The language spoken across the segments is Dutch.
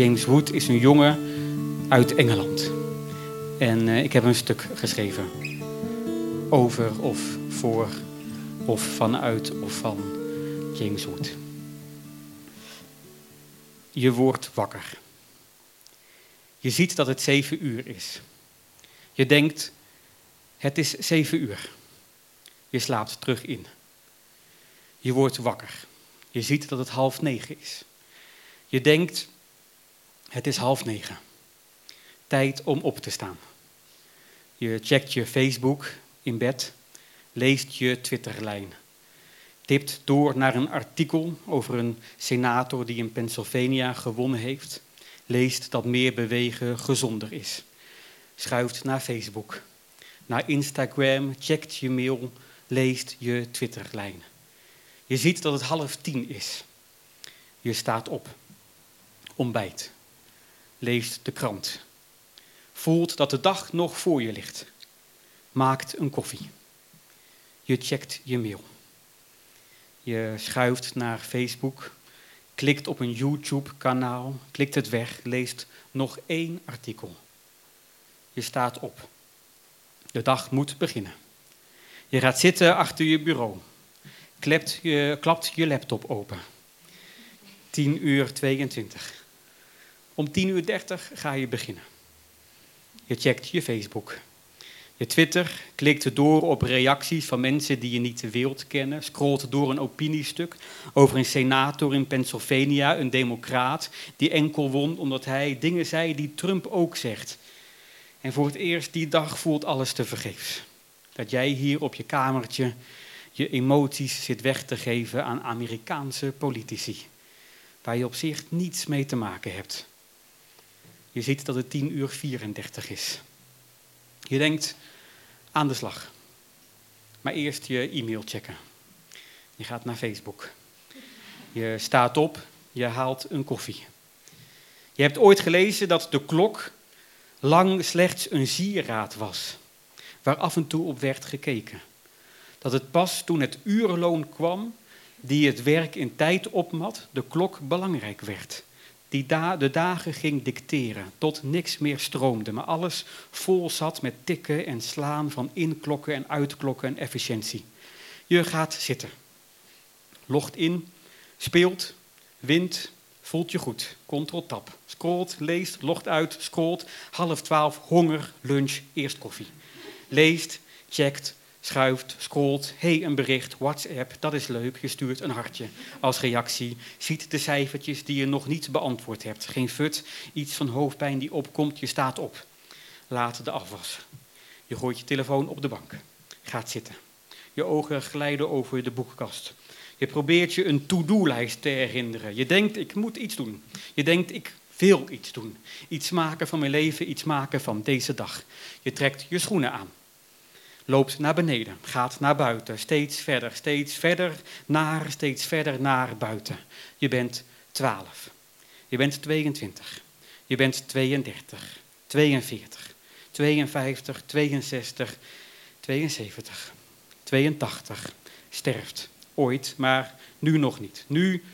James Wood is een jongen uit Engeland. En eh, ik heb een stuk geschreven over of voor of vanuit of van James Wood. Je wordt wakker. Je ziet dat het zeven uur is. Je denkt, het is zeven uur. Je slaapt terug in. Je wordt wakker. Je ziet dat het half negen is. Je denkt, het is half negen. Tijd om op te staan. Je checkt je Facebook in bed, leest je Twitterlijn, tipt door naar een artikel over een senator die in Pennsylvania gewonnen heeft, leest dat meer bewegen gezonder is, schuift naar Facebook, naar Instagram, checkt je mail, leest je Twitterlijn. Je ziet dat het half tien is. Je staat op, ontbijt, leest de krant, voelt dat de dag nog voor je ligt, maakt een koffie. Je checkt je mail. Je schuift naar Facebook, klikt op een YouTube-kanaal, klikt het weg, leest nog één artikel. Je staat op. De dag moet beginnen. Je gaat zitten achter je bureau. Klept je, klapt je laptop open. 10 uur 22. Om 10 uur 30 ga je beginnen. Je checkt je Facebook. Je Twitter, klikt door op reacties van mensen die je niet wilt kennen, scrolt door een opiniestuk over een senator in Pennsylvania, een democraat, die enkel won omdat hij dingen zei die Trump ook zegt. En voor het eerst die dag voelt alles te vergeefs. Dat jij hier op je kamertje je emoties zit weg te geven aan Amerikaanse politici, waar je op zich niets mee te maken hebt. Je ziet dat het 10 uur 34 is. Je denkt aan de slag. Maar eerst je e-mail checken. Je gaat naar Facebook. Je staat op, je haalt een koffie. Je hebt ooit gelezen dat de klok lang slechts een sieraad was, waar af en toe op werd gekeken. Dat het pas toen het urenloon kwam, die het werk in tijd opmat, de klok belangrijk werd die de dagen ging dicteren, tot niks meer stroomde, maar alles vol zat met tikken en slaan van inklokken en uitklokken en efficiëntie. Je gaat zitten, logt in, speelt, wint, voelt je goed, control-tab, scrolt, leest, logt uit, scrolt, half twaalf, honger, lunch, eerst koffie. Leest, checkt, schuift, scrolt, hey een bericht, WhatsApp, dat is leuk, je stuurt een hartje als reactie, ziet de cijfertjes die je nog niet beantwoord hebt, geen fut, iets van hoofdpijn die opkomt, je staat op, laat de afwas. Je gooit je telefoon op de bank, gaat zitten. Je ogen glijden over de boekenkast. Je probeert je een to-do-lijst te herinneren. Je denkt, ik moet iets doen. Je denkt, ik wil iets doen. Iets maken van mijn leven, iets maken van deze dag. Je trekt je schoenen aan loopt naar beneden, gaat naar buiten, steeds verder, steeds verder naar, steeds verder naar buiten. Je bent 12. Je bent 22. Je bent 32, 42, 52, 62, 72, 82. Sterft. Ooit, maar nu nog niet. Nu,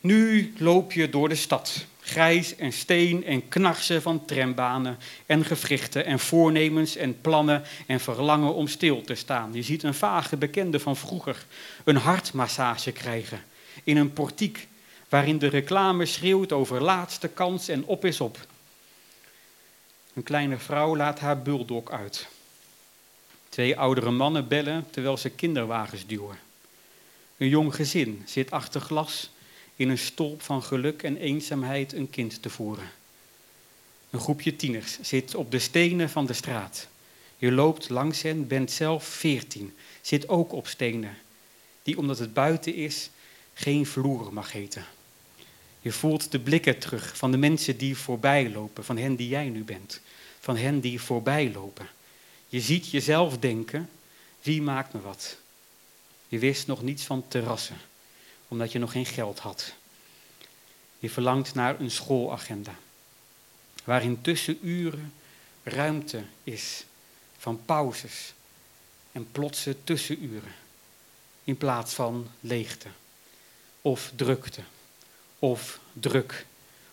nu loop je door de stad grijs en steen en knarsen van trambanen en gewrichten en voornemens en plannen en verlangen om stil te staan. Je ziet een vage bekende van vroeger een hartmassage krijgen in een portiek waarin de reclame schreeuwt over laatste kans en op is op. Een kleine vrouw laat haar buldok uit. Twee oudere mannen bellen terwijl ze kinderwagens duwen. Een jong gezin zit achter glas in een stolp van geluk en eenzaamheid een kind te voeren. Een groepje tieners zit op de stenen van de straat. Je loopt langs hen, bent zelf veertien, zit ook op stenen, die omdat het buiten is geen vloer mag heten. Je voelt de blikken terug van de mensen die voorbij lopen, van hen die jij nu bent, van hen die voorbij lopen. Je ziet jezelf denken, wie maakt me wat? Je wist nog niets van terrassen omdat je nog geen geld had. Je verlangt naar een schoolagenda, waarin tussen uren ruimte is van pauzes en plotse tussenuren, in plaats van leegte of drukte of druk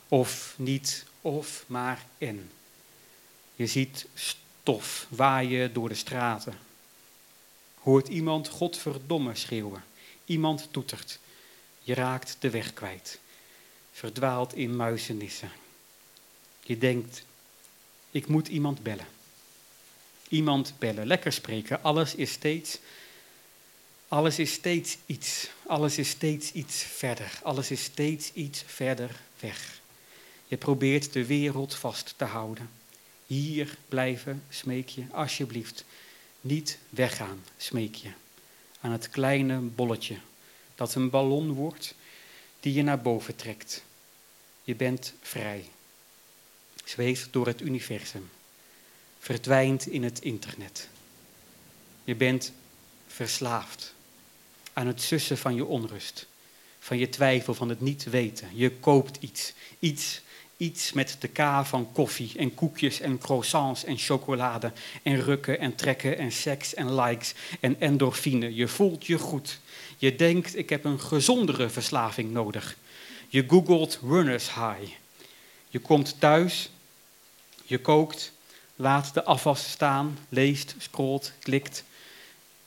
Of niet of, maar en. Je ziet stof waaien door de straten. Hoort iemand Godverdomme schreeuwen. Iemand toetert. Je raakt de weg kwijt. Verdwaalt in muizenissen. Je denkt, ik moet iemand bellen. Iemand bellen, lekker spreken. Alles is steeds, alles is steeds iets. Alles is steeds iets verder. Alles is steeds iets verder weg. Je probeert de wereld vast te houden. Hier blijven, smeek je, alsjeblieft. Niet weggaan, smeek je. Aan het kleine bolletje dat een ballon wordt die je naar boven trekt. Je bent vrij. Zweeft door het universum. Verdwijnt in het internet. Je bent verslaafd aan het sussen van je onrust, van je twijfel, van het niet weten. Je koopt iets, iets iets met de K van koffie en koekjes en croissants en chocolade en rukken en trekken en seks en likes en endorfine. Je voelt je goed. Je denkt, ik heb een gezondere verslaving nodig. Je googelt runners high. Je komt thuis, je kookt, laat de afwas staan, leest, scrolt, klikt.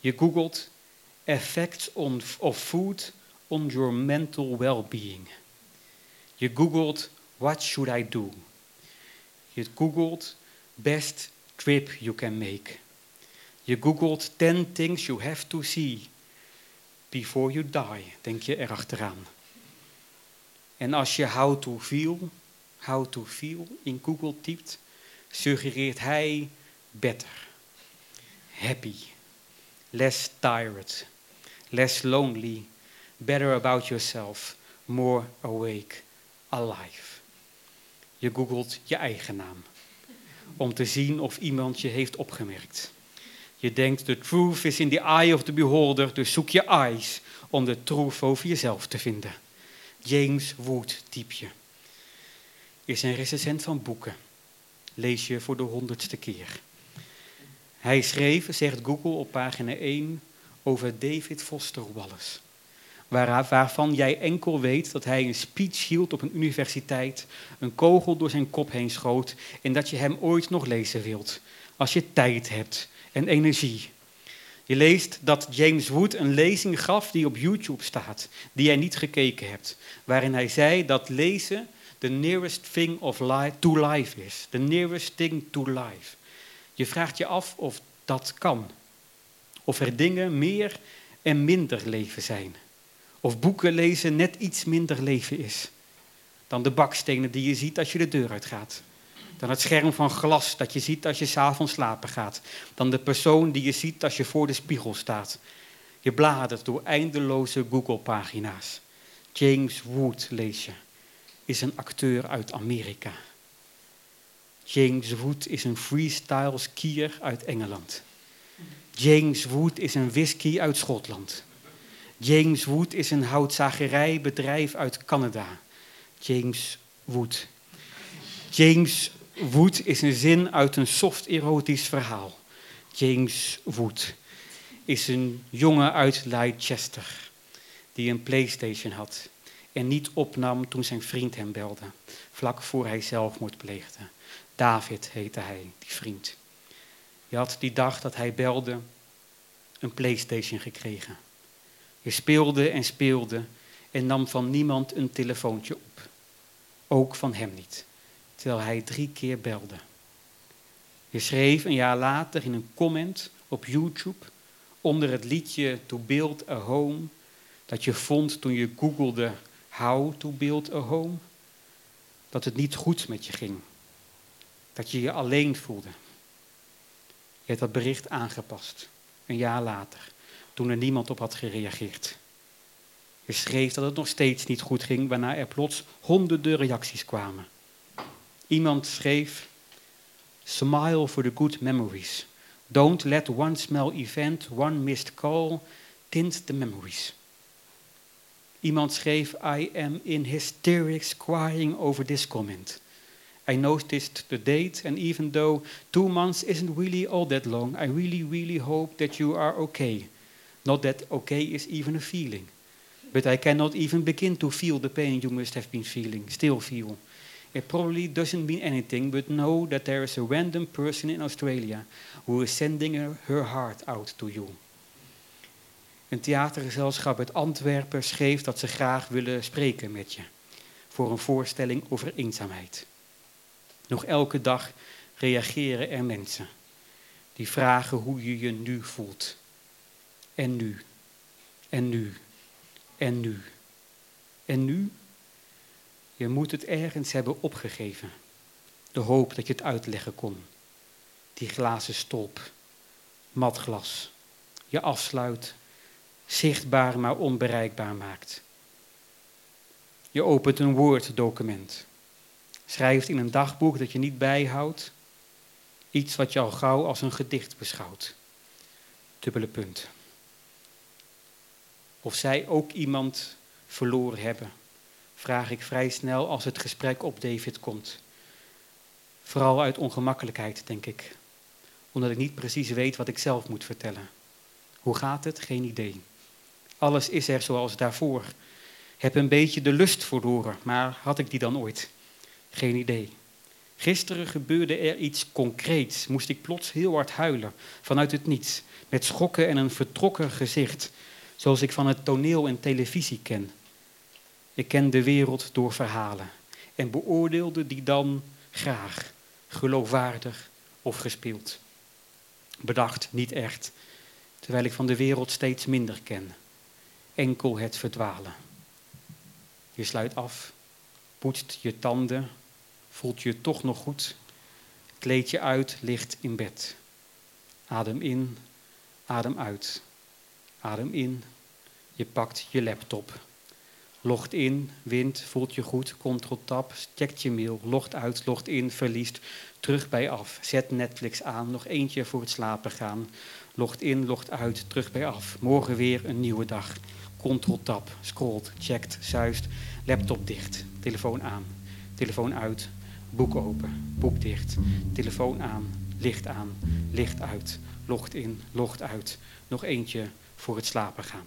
Je googelt effects on, of food on your mental well-being. Je googelt What should I do? Je googled best trip you can make. Je googled 10 things you have to see before you die, denk je erachteraan. En als je how to feel, how to feel in Google typt, suggereert hij better, happy, less tired, less lonely, better about yourself, more awake, alive. Je googelt je eigen naam. Om te zien of iemand je heeft opgemerkt. Je denkt, the truth is in the eye of the beholder, dus zoek je eyes om de truth over jezelf te vinden. James Wood typ je. Is een recensent van boeken. Lees je voor de honderdste keer. Hij schreef, zegt Google op pagina 1, over David Foster Wallace waarvan jij enkel weet dat hij een speech hield op een universiteit, een kogel door zijn kop heen schoot en dat je hem ooit nog lezen wilt, als je tijd hebt en energie. Je leest dat James Wood een lezing gaf die op YouTube staat, die jij niet gekeken hebt, waarin hij zei dat lezen the nearest thing of life to life is. The nearest thing to life. Je vraagt je af of dat kan. Of er dingen meer en minder leven zijn. Of boeken lezen net iets minder leven is dan de bakstenen die je ziet als je de deur uitgaat. Dan het scherm van glas dat je ziet als je s'avonds slapen gaat. Dan de persoon die je ziet als je voor de spiegel staat. Je bladert door eindeloze Google-pagina's. James Wood lees je, is een acteur uit Amerika. James Wood is een freestyle skier uit Engeland. James Wood is een whisky uit Schotland. James Wood is een houtzagerijbedrijf uit Canada. James Wood. James Wood is een zin uit een soft erotisch verhaal. James Wood is een jongen uit Leicester die een PlayStation had en niet opnam toen zijn vriend hem belde, vlak voor hij zelfmoord pleegde. David heette hij, die vriend. Je had die dag dat hij belde een PlayStation gekregen. Je speelde en speelde en nam van niemand een telefoontje op. Ook van hem niet, terwijl hij drie keer belde. Je schreef een jaar later in een comment op YouTube onder het liedje To Build a Home, dat je vond toen je googelde How to Build a Home, dat het niet goed met je ging. Dat je je alleen voelde. Je hebt dat bericht aangepast, een jaar later toen er niemand op had gereageerd. Je schreef dat het nog steeds niet goed ging, waarna er plots honderden reacties kwamen. Iemand schreef: Smile for the good memories. Don't let one small event, one missed call, tint the memories. Iemand schreef: I am in hysterics crying over this comment. I noticed the date, and even though two months isn't really all that long, I really, really hope that you are okay. Not that okay is even a feeling. But I cannot even begin to feel the pain you must have been feeling, still feel. It probably doesn't mean anything, but know that there is a random person in Australia who is sending her heart out to you. Een theatergezelschap uit Antwerpen schreef dat ze graag willen spreken met je voor een voorstelling over eenzaamheid. Nog elke dag reageren er mensen die vragen hoe je je nu voelt. En nu, en nu, en nu, en nu. Je moet het ergens hebben opgegeven. De hoop dat je het uitleggen kon. Die glazen stolp, mat glas, je afsluit, zichtbaar maar onbereikbaar maakt. Je opent een Word-document. Schrijft in een dagboek dat je niet bijhoudt. Iets wat je al gauw als een gedicht beschouwt. Dubbele punt. Of zij ook iemand verloren hebben, vraag ik vrij snel als het gesprek op David komt. Vooral uit ongemakkelijkheid, denk ik. Omdat ik niet precies weet wat ik zelf moet vertellen. Hoe gaat het? Geen idee. Alles is er zoals daarvoor. Heb een beetje de lust verloren, maar had ik die dan ooit? Geen idee. Gisteren gebeurde er iets concreets. Moest ik plots heel hard huilen, vanuit het niets, met schokken en een vertrokken gezicht, zoals ik van het toneel en televisie ken. Ik ken de wereld door verhalen en beoordeelde die dan graag, geloofwaardig of gespeeld. Bedacht, niet echt, terwijl ik van de wereld steeds minder ken. Enkel het verdwalen. Je sluit af, poetst je tanden, voelt je toch nog goed, kleed je uit, ligt in bed. Adem in, adem uit. Adem in, je pakt je laptop. Logt in, wint, voelt je goed, Ctrl-tab, checkt je mail, logt uit, logt in, verliest, terug bij af. Zet Netflix aan, nog eentje voor het slapen gaan. Logt in, logt uit, terug bij af. Morgen weer een nieuwe dag. Ctrl-tab, scrolt, checkt, zuist, laptop dicht, telefoon aan, telefoon uit, boek open, boek dicht, telefoon aan, licht aan, licht uit, logt in, logt uit, nog eentje voor het slapen gaan.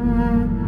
Música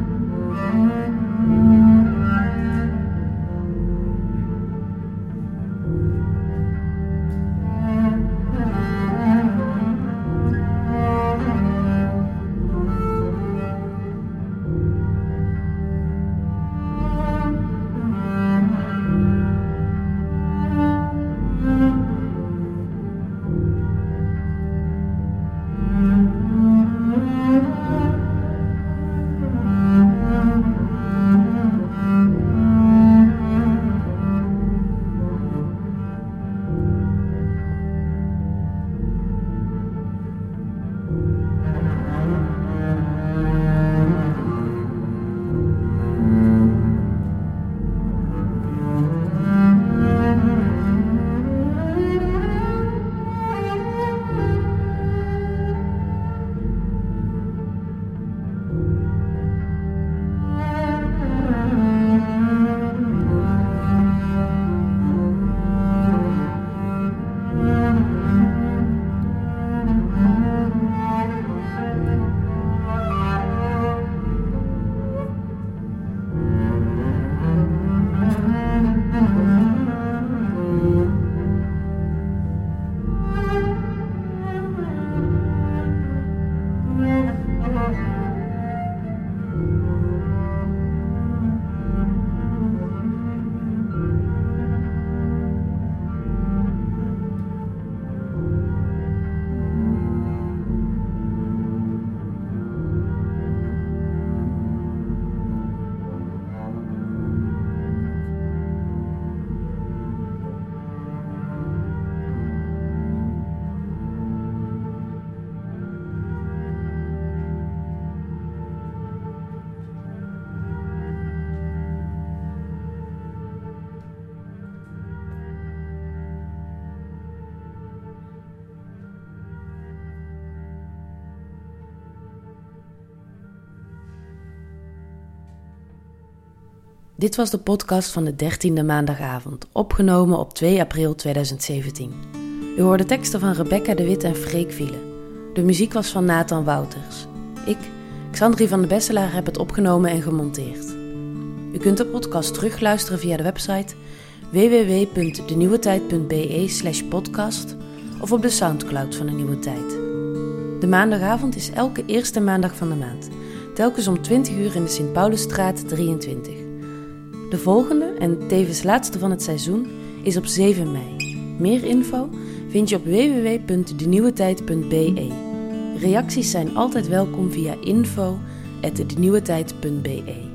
Dit was de podcast van de 13e maandagavond, opgenomen op 2 april 2017. U hoorde teksten van Rebecca de Wit en Freek Vielen. De muziek was van Nathan Wouters. Ik, Xandri van de Besselaar, heb het opgenomen en gemonteerd. U kunt de podcast terugluisteren via de website www.denieuwetijd.be podcast of op de Soundcloud van de Nieuwe Tijd. De maandagavond is elke eerste maandag van de maand, telkens om 20 uur in de Sint-Paulusstraat 23. De volgende en tevens laatste van het seizoen is op 7 mei. Meer info vind je op www.denieuwetijd.be. Reacties zijn altijd welkom via info.denieuwetijd.be.